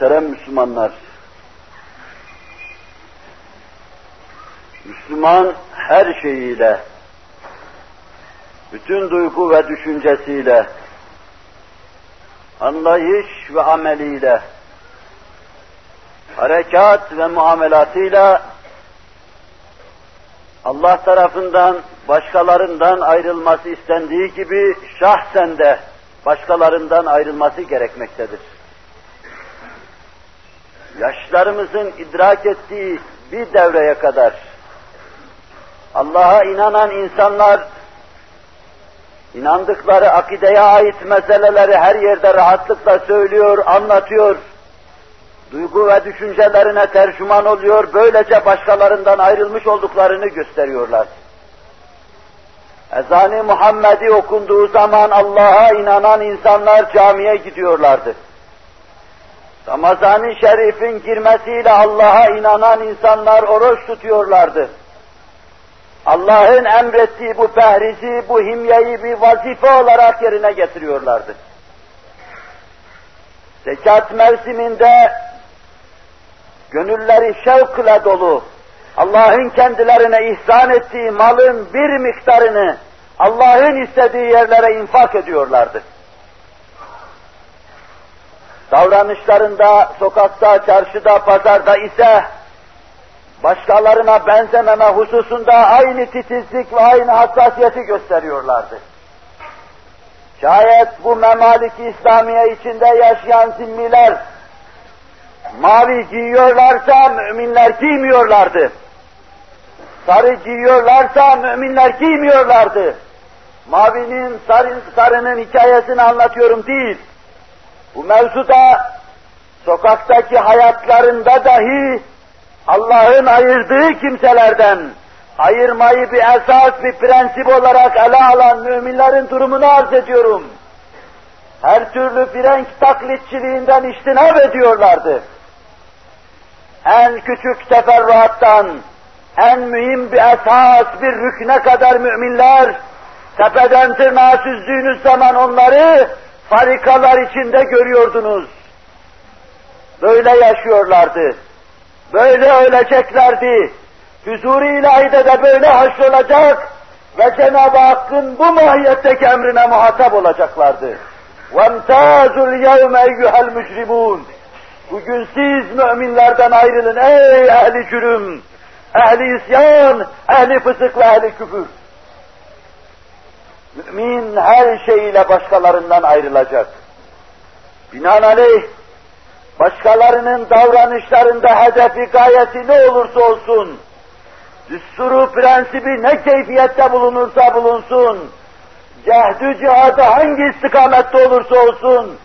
Muhterem Müslümanlar, Müslüman her şeyiyle, bütün duygu ve düşüncesiyle, anlayış ve ameliyle, harekat ve muamelatıyla Allah tarafından başkalarından ayrılması istendiği gibi şahsen de başkalarından ayrılması gerekmektedir. Yaşlarımızın idrak ettiği bir devreye kadar Allah'a inanan insanlar inandıkları akideye ait meseleleri her yerde rahatlıkla söylüyor, anlatıyor, duygu ve düşüncelerine tercüman oluyor, böylece başkalarından ayrılmış olduklarını gösteriyorlar. Ezan-ı Muhammed'i okunduğu zaman Allah'a inanan insanlar camiye gidiyorlardı. Ramazan-ı Şerif'in girmesiyle Allah'a inanan insanlar oruç tutuyorlardı. Allah'ın emrettiği bu pehrizi, bu himyeyi bir vazife olarak yerine getiriyorlardı. Zekat mevsiminde gönülleri şevk ile dolu, Allah'ın kendilerine ihsan ettiği malın bir miktarını Allah'ın istediği yerlere infak ediyorlardı. Davranışlarında, sokakta, çarşıda, pazarda ise başkalarına benzememe hususunda aynı titizlik ve aynı hassasiyeti gösteriyorlardı. Şayet bu memalik İslamiye içinde yaşayan zimmiler mavi giyiyorlarsa müminler giymiyorlardı. Sarı giyiyorlarsa müminler giymiyorlardı. Mavinin, sarı, sarının hikayesini anlatıyorum değil. Bu mevzuda sokaktaki hayatlarında dahi Allah'ın ayırdığı kimselerden ayırmayı bir esas, bir prensip olarak ele alan müminlerin durumunu arz ediyorum. Her türlü frenk taklitçiliğinden iştinab ediyorlardı. En küçük teferruattan, en mühim bir esas, bir rükne kadar müminler, tepeden tırnağa süzdüğünüz zaman onları farikalar içinde görüyordunuz. Böyle yaşıyorlardı. Böyle öleceklerdi. Huzur-i ilahide de böyle haşrolacak ve Cenab-ı Hakk'ın bu mahiyetteki emrine muhatap olacaklardı. وَامْتَازُ الْيَوْمَ اَيُّهَا الْمُجْرِمُونَ Bugün siz müminlerden ayrılın ey ehli cürüm, ehli isyan, ehli fısık ve ehli küfür. Mümin her şeyiyle başkalarından ayrılacak. Binaenaleyh başkalarının davranışlarında hedefi gayeti ne olursa olsun, düsturu prensibi ne keyfiyette bulunursa bulunsun, cehdü cihadı hangi istikamette olursa olsun,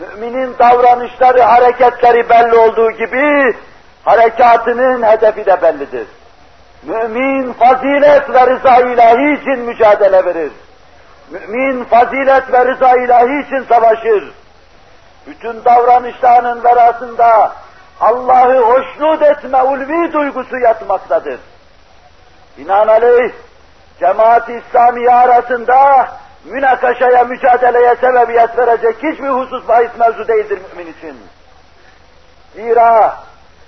müminin davranışları, hareketleri belli olduğu gibi, harekatının hedefi de bellidir. Mümin fazilet ve rıza ilahi için mücadele verir. Mümin fazilet ve rıza ilahi için savaşır. Bütün davranışlarının verasında Allah'ı hoşnut etme ulvi duygusu yatmaktadır. Binaenaleyh cemaat-i İslamiye arasında münakaşaya, mücadeleye sebebiyet verecek hiçbir husus bahis mevzu değildir mümin için. Zira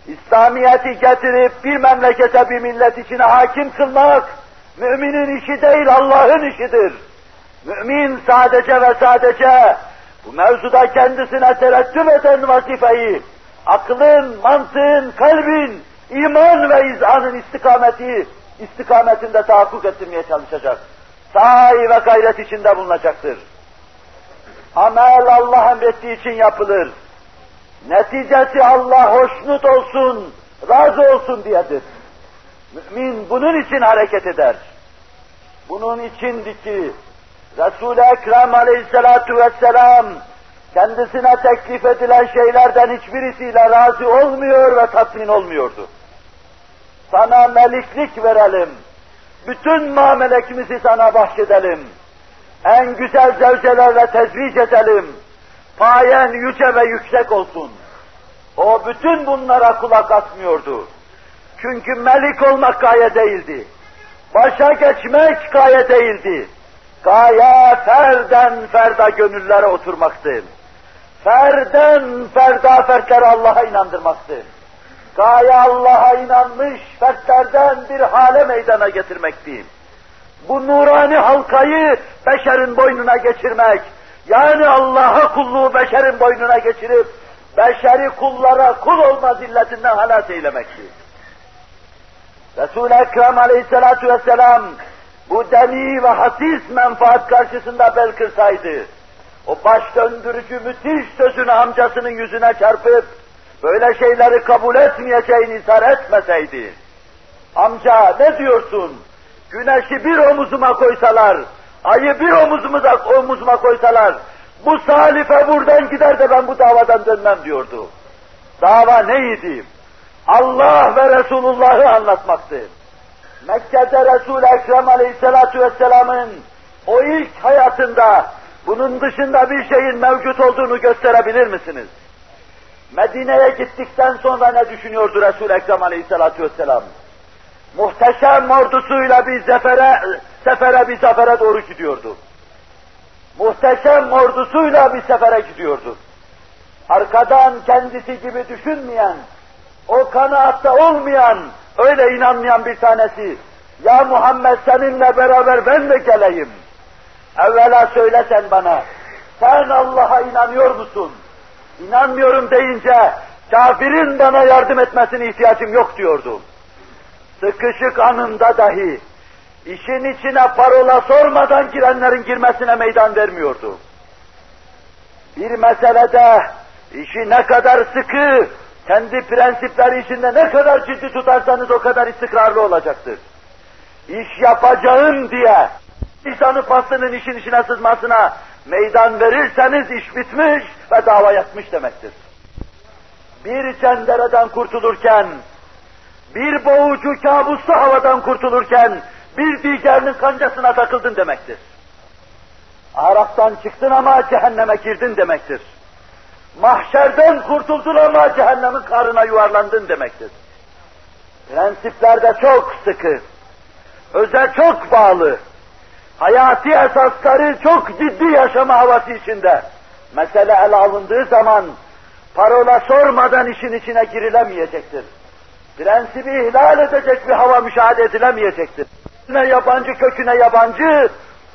İslamiyet'i getirip bir memlekete, bir millet içine hakim kılmak, müminin işi değil, Allah'ın işidir. Mümin sadece ve sadece bu mevzuda kendisine terettüp eden vazifeyi, aklın, mantığın, kalbin, iman ve izanın istikameti, istikametinde tahakkuk ettirmeye çalışacak. Sahi ve gayret içinde bulunacaktır. Amel Allah emrettiği için yapılır. Neticesi Allah hoşnut olsun, razı olsun diyedir. Mümin bunun için hareket eder. Bunun içindir ki Resul-i Ekrem aleyhissalatu vesselam kendisine teklif edilen şeylerden hiçbirisiyle razı olmuyor ve tatmin olmuyordu. Sana meliklik verelim, bütün mamelekimizi sana bahşedelim, en güzel zevcelerle tezvic edelim, payen yüce ve yüksek olsun. O bütün bunlara kulak asmıyordu. Çünkü melik olmak gaye değildi. Başa geçmek gaye değildi. Gaye ferden ferda gönüllere oturmaktı. ferden ferda fertleri Allah'a inandırmaktı. Gaye Allah'a inanmış fertlerden bir hale meydana getirmekti. Bu nurani halkayı beşerin boynuna geçirmek, yani Allah'a kulluğu beşerin boynuna geçirip, beşeri kullara kul olma zilletinden halat eylemekti. Resul-i Ekrem aleyhissalatu vesselam bu deni ve hasis menfaat karşısında bel kırsaydı, o baş döndürücü müthiş sözünü amcasının yüzüne çarpıp, böyle şeyleri kabul etmeyeceğini ishar etmeseydi, amca ne diyorsun, güneşi bir omuzuma koysalar, ayı bir omuzumuza, omuzuma koysalar, bu salife buradan gider de ben bu davadan dönmem diyordu. Dava neydi? Allah ve Resulullah'ı anlatmaktı. Mekke'de Resul-i Ekrem Aleyhisselatü Vesselam'ın o ilk hayatında bunun dışında bir şeyin mevcut olduğunu gösterebilir misiniz? Medine'ye gittikten sonra ne düşünüyordu Resul-i Ekrem Aleyhisselatü Vesselam? Muhteşem ordusuyla bir zefere, sefere bir zafere doğru gidiyordu. Muhteşem ordusuyla bir sefere gidiyordu. Arkadan kendisi gibi düşünmeyen, o kanaatta olmayan, öyle inanmayan bir tanesi, ya Muhammed seninle beraber ben de geleyim. Evvela söylesen bana, sen Allah'a inanıyor musun? İnanmıyorum deyince, kafirin bana yardım etmesine ihtiyacım yok diyordu. Sıkışık anında dahi, işin içine parola sormadan girenlerin girmesine meydan vermiyordu. Bir meselede işi ne kadar sıkı, kendi prensipleri içinde ne kadar ciddi tutarsanız o kadar istikrarlı olacaktır. İş yapacağım diye insanı faslının işin içine sızmasına meydan verirseniz iş bitmiş ve dava yatmış demektir. Bir cendereden kurtulurken, bir boğucu kabuslu havadan kurtulurken, bir diğerinin kancasına takıldın demektir. Araftan çıktın ama cehenneme girdin demektir. Mahşerden kurtuldun ama cehennemin karına yuvarlandın demektir. Prensipler de çok sıkı, öze çok bağlı, hayati esasları çok ciddi yaşama havası içinde. Mesele ele alındığı zaman parola sormadan işin içine girilemeyecektir. Prensibi ihlal edecek bir hava müşahede edilemeyecektir. Ne yabancı köküne yabancı,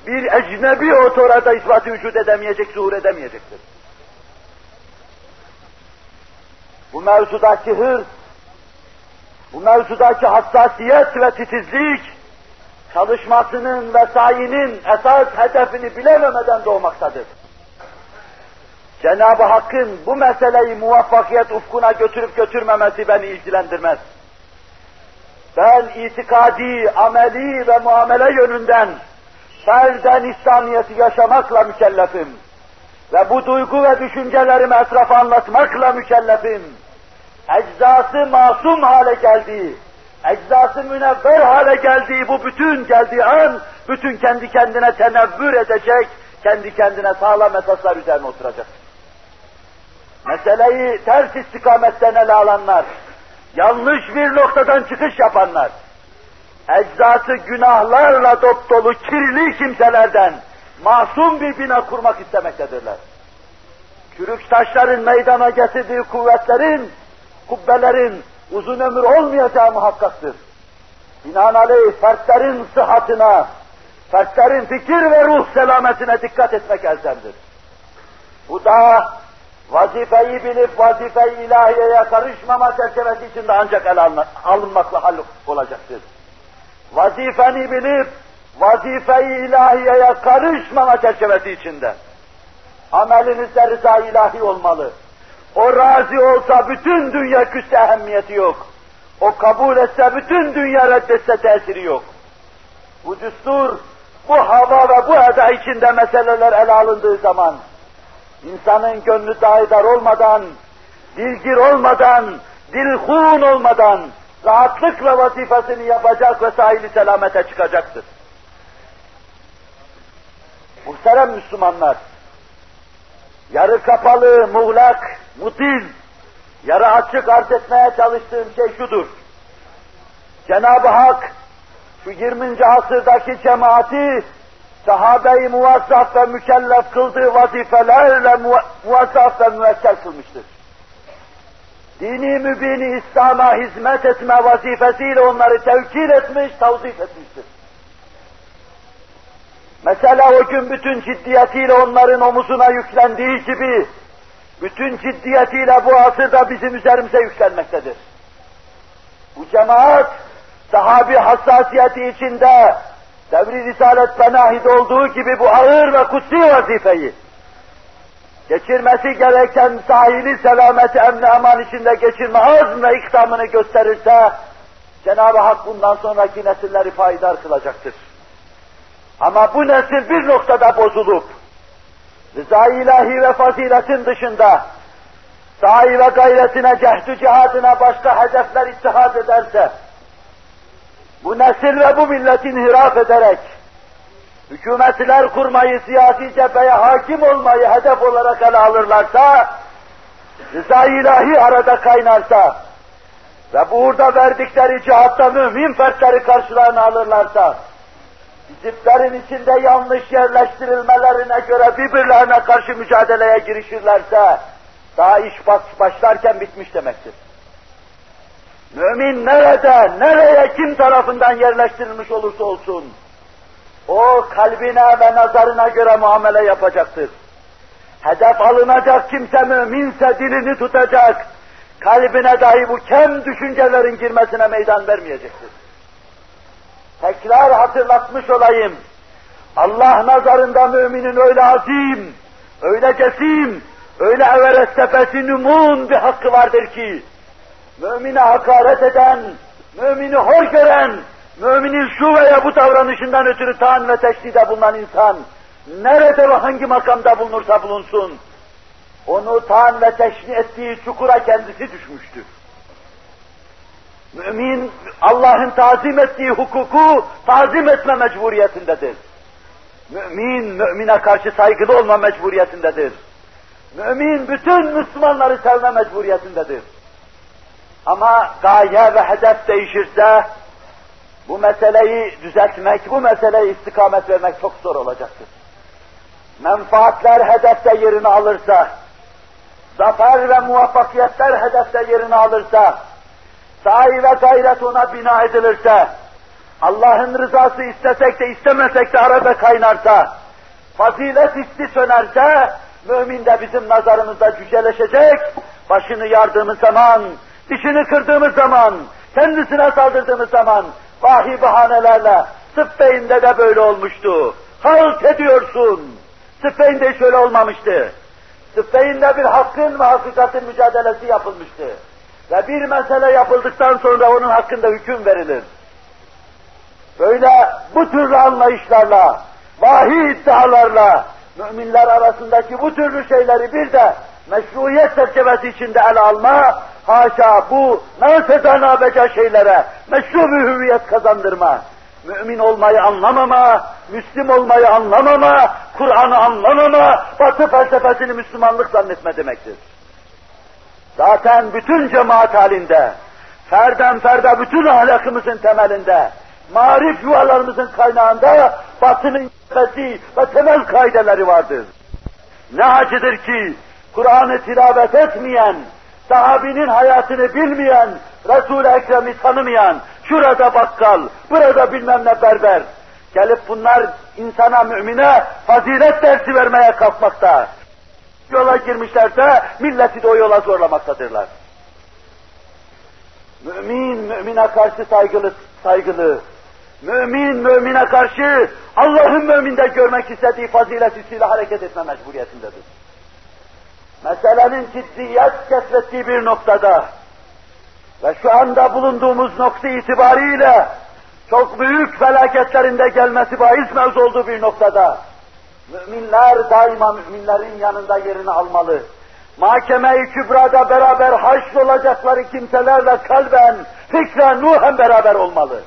bir ecnebi otorada ispatı vücut edemeyecek, zuhur edemeyecektir. Bu mevzudaki hırs, bu mevzudaki hassasiyet ve titizlik, çalışmasının ve sayinin esas hedefini bilememeden doğmaktadır. Cenab-ı Hakk'ın bu meseleyi muvaffakiyet ufkuna götürüp götürmemesi beni ilgilendirmez. Ben itikadi, ameli ve muamele yönünden ferden İslamiyet'i yaşamakla mükellefim. Ve bu duygu ve düşüncelerimi etrafa anlatmakla mükellefim. Eczası masum hale geldiği, eczası münevver hale geldiği bu bütün geldiği an, bütün kendi kendine tenevvür edecek, kendi kendine sağlam esaslar üzerine oturacak. Meseleyi ters istikametten ele alanlar, yanlış bir noktadan çıkış yapanlar, eczası günahlarla dop dolu kirli kimselerden masum bir bina kurmak istemektedirler. Çürük taşların meydana getirdiği kuvvetlerin, kubbelerin uzun ömür olmayacağı muhakkaktır. Binaenaleyh fertlerin sıhhatına, fertlerin fikir ve ruh selametine dikkat etmek elzemdir. Bu da vazifeyi bilip vazife-i ilahiyeye karışmama çerçevesi içinde ancak ele alınmakla hal olacaktır. Vazifeni bilip vazife-i ilahiyeye karışmama çerçevesi içinde. Amelinizde rıza ilahi olmalı. O razı olsa bütün dünya küsse ehemmiyeti yok. O kabul etse bütün dünya reddetse tesiri yok. Bu düstur, bu hava ve bu eda içinde meseleler ele alındığı zaman, insanın gönlü daidar olmadan, dilgir olmadan, dilhun olmadan, rahatlıkla vazifesini yapacak ve sahili selamete çıkacaktır. Muhterem Müslümanlar, yarı kapalı, muğlak, mutil, yarı açık arz etmeye çalıştığım şey şudur. Cenab-ı Hak şu 20. asırdaki cemaati sahabeyi muvazzaf ve mükellef kıldığı vazifelerle muvazzaf ve müvekkel kılmıştır. Dini mübini İslam'a hizmet etme vazifesiyle onları tevkil etmiş, tavzif etmiştir. Mesela o gün bütün ciddiyetiyle onların omuzuna yüklendiği gibi, bütün ciddiyetiyle bu asırda bizim üzerimize yüklenmektedir. Bu cemaat, sahabi hassasiyeti içinde, devri risalet penahid olduğu gibi bu ağır ve kutsi vazifeyi, geçirmesi gereken sahili selameti emni aman içinde geçirme azm ve ikdamını gösterirse, Cenab-ı Hak bundan sonraki nesilleri faydar kılacaktır. Ama bu nesil bir noktada bozulup, rıza ilahi ve faziletin dışında, sahi ve gayretine, cehdü cihadına başka hedefler ittihad ederse, bu nesil ve bu milletin hiraf ederek, hükümetler kurmayı, siyasi cepheye hakim olmayı hedef olarak ele alırlarsa, rıza ilahi arada kaynarsa ve burada verdikleri cihatta mümin fertleri karşılarına alırlarsa, hiziplerin içinde yanlış yerleştirilmelerine göre birbirlerine karşı mücadeleye girişirlerse, daha iş başlarken bitmiş demektir. Mümin nerede, nereye, kim tarafından yerleştirilmiş olursa olsun, o kalbine ve nazarına göre muamele yapacaktır. Hedef alınacak kimse müminse dilini tutacak, kalbine dahi bu kem düşüncelerin girmesine meydan vermeyecektir. Tekrar hatırlatmış olayım, Allah nazarında müminin öyle azim, öyle cesim, öyle everest tepesi numun bir hakkı vardır ki, mümine hakaret eden, mümini hor gören, müminin şu veya bu davranışından ötürü taan ve teşdide bulunan insan, nerede ve hangi makamda bulunursa bulunsun, onu taan ve teşni ettiği çukura kendisi düşmüştür. Mümin, Allah'ın tazim ettiği hukuku tazim etme mecburiyetindedir. Mümin, mümine karşı saygılı olma mecburiyetindedir. Mümin, bütün Müslümanları sevme mecburiyetindedir. Ama gaye ve hedef değişirse, bu meseleyi düzeltmek, bu meseleyi istikamet vermek çok zor olacaktır. Menfaatler hedefte yerini alırsa, zafer ve muvaffakiyetler hedefte yerini alırsa, sahi ve gayret ona bina edilirse, Allah'ın rızası istesek de istemesek de arada kaynarsa, fazilet isti sönerse, mümin de bizim nazarımızda cüceleşecek, başını yardığımız zaman, dişini kırdığımız zaman, kendisine saldırdığımız zaman, vahi bahanelerle, Sıffeyn'de de böyle olmuştu. Halt ediyorsun. Sıffeyn'de hiç öyle olmamıştı. Sıffeyn'de bir hakkın ve hakikatin mücadelesi yapılmıştı. Ve bir mesele yapıldıktan sonra onun hakkında hüküm verilir. Böyle bu türlü anlayışlarla, vahiy iddialarla, müminler arasındaki bu türlü şeyleri bir de meşruiyet çerçevesi içinde ele alma, haşa bu nasedana beca şeylere meşru bir hüviyet kazandırma, mümin olmayı anlamama, Müslim olmayı anlamama, Kur'an'ı anlamama, Batı felsefesini Müslümanlık zannetme demektir. Zaten bütün cemaat halinde, ferden ferde bütün ahlakımızın temelinde, marif yuvalarımızın kaynağında batının fesi ve temel kaideleri vardır. Ne acıdır ki Kur'an'ı tilavet etmeyen, sahabinin hayatını bilmeyen, Resul-i Ekrem'i tanımayan, şurada bakkal, burada bilmem ne berber, gelip bunlar insana, mümine fazilet dersi vermeye kalkmakta. Yola girmişlerse milleti de o yola zorlamaktadırlar. Mümin, mümine karşı saygılı, saygılı. Mümin, mümine karşı Allah'ın müminde görmek istediği fazilet hareket etme mecburiyetindedir. Meselenin ciddiyet kesrettiği bir noktada ve şu anda bulunduğumuz nokta itibariyle çok büyük felaketlerinde gelmesi bahis mevzu olduğu bir noktada müminler daima müminlerin yanında yerini almalı. Mahkeme-i Kübra'da beraber haşr olacakları kimselerle kalben, fikren, nuhen beraber olmalı.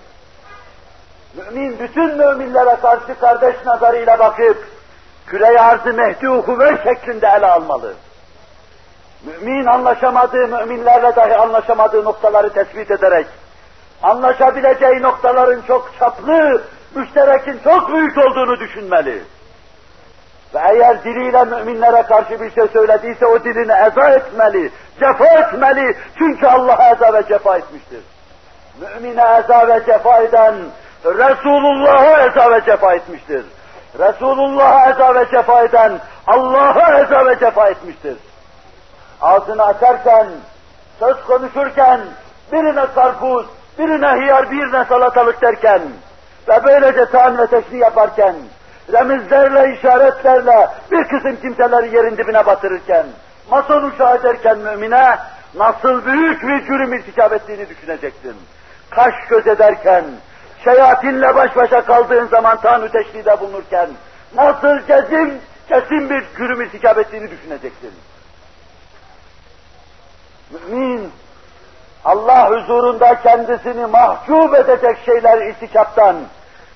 Mümin bütün müminlere karşı kardeş nazarıyla bakıp, küre arzı mehdi şeklinde ele almalı. Mümin anlaşamadığı müminlerle dahi anlaşamadığı noktaları tespit ederek, anlaşabileceği noktaların çok çaplı müşterekin çok büyük olduğunu düşünmeli. Ve eğer diliyle müminlere karşı bir şey söylediyse o dilini eza etmeli, cefa etmeli. Çünkü Allah'a eza ve cefa etmiştir. Mümine eza ve cefa eden Resulullah'a eza ve cefa etmiştir. Resulullah'a eza ve cefa eden Allah'a eza ve cefa etmiştir. Ağzını açarken, söz konuşurken birine karpuz, birine hıyar, birine salatalık derken ve böylece taan ve teşni yaparken remizlerle, işaretlerle bir kısım kimseleri yerin dibine batırırken, mason uşağı ederken mümine nasıl büyük bir cürüm irtikap ettiğini düşüneceksin. Kaş göz ederken, şeyatinle baş başa kaldığın zaman tanrı teşride bulunurken, nasıl kesin, kesin bir cürüm irtikap ettiğini düşüneceksin. Mümin, Allah huzurunda kendisini mahcup edecek şeyler irtikaptan,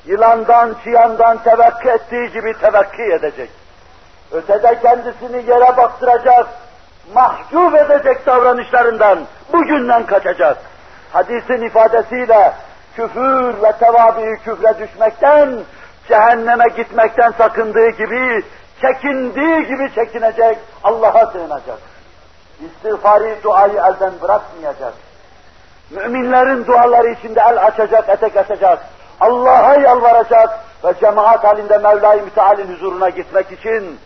yılandan, çıyandan tevekkü ettiği gibi tevekkü edecek. Ötede kendisini yere baktıracak, mahcup edecek davranışlarından bugünden kaçacak. Hadisin ifadesiyle küfür ve tevabi küfre düşmekten, cehenneme gitmekten sakındığı gibi, çekindiği gibi çekinecek, Allah'a sığınacak. İstiğfari duayı elden bırakmayacak. Müminlerin duaları içinde el açacak, etek açacak. Allah'a yalvaracak ve cemaat halinde Mevla-i Müteal'in huzuruna gitmek için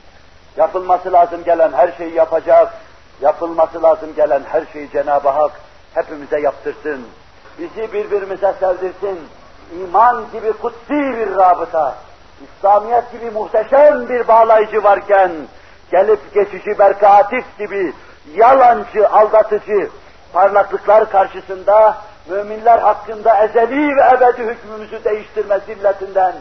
yapılması lazım gelen her şeyi yapacak, yapılması lazım gelen her şeyi Cenab-ı Hak hepimize yaptırsın. Bizi birbirimize sevdirsin. İman gibi kutsi bir rabıta, İslamiyet gibi muhteşem bir bağlayıcı varken, gelip geçici berkatif gibi yalancı, aldatıcı parlaklıklar karşısında müminler hakkında ezeli ve ebedi hükmümüzü değiştirme zilletinden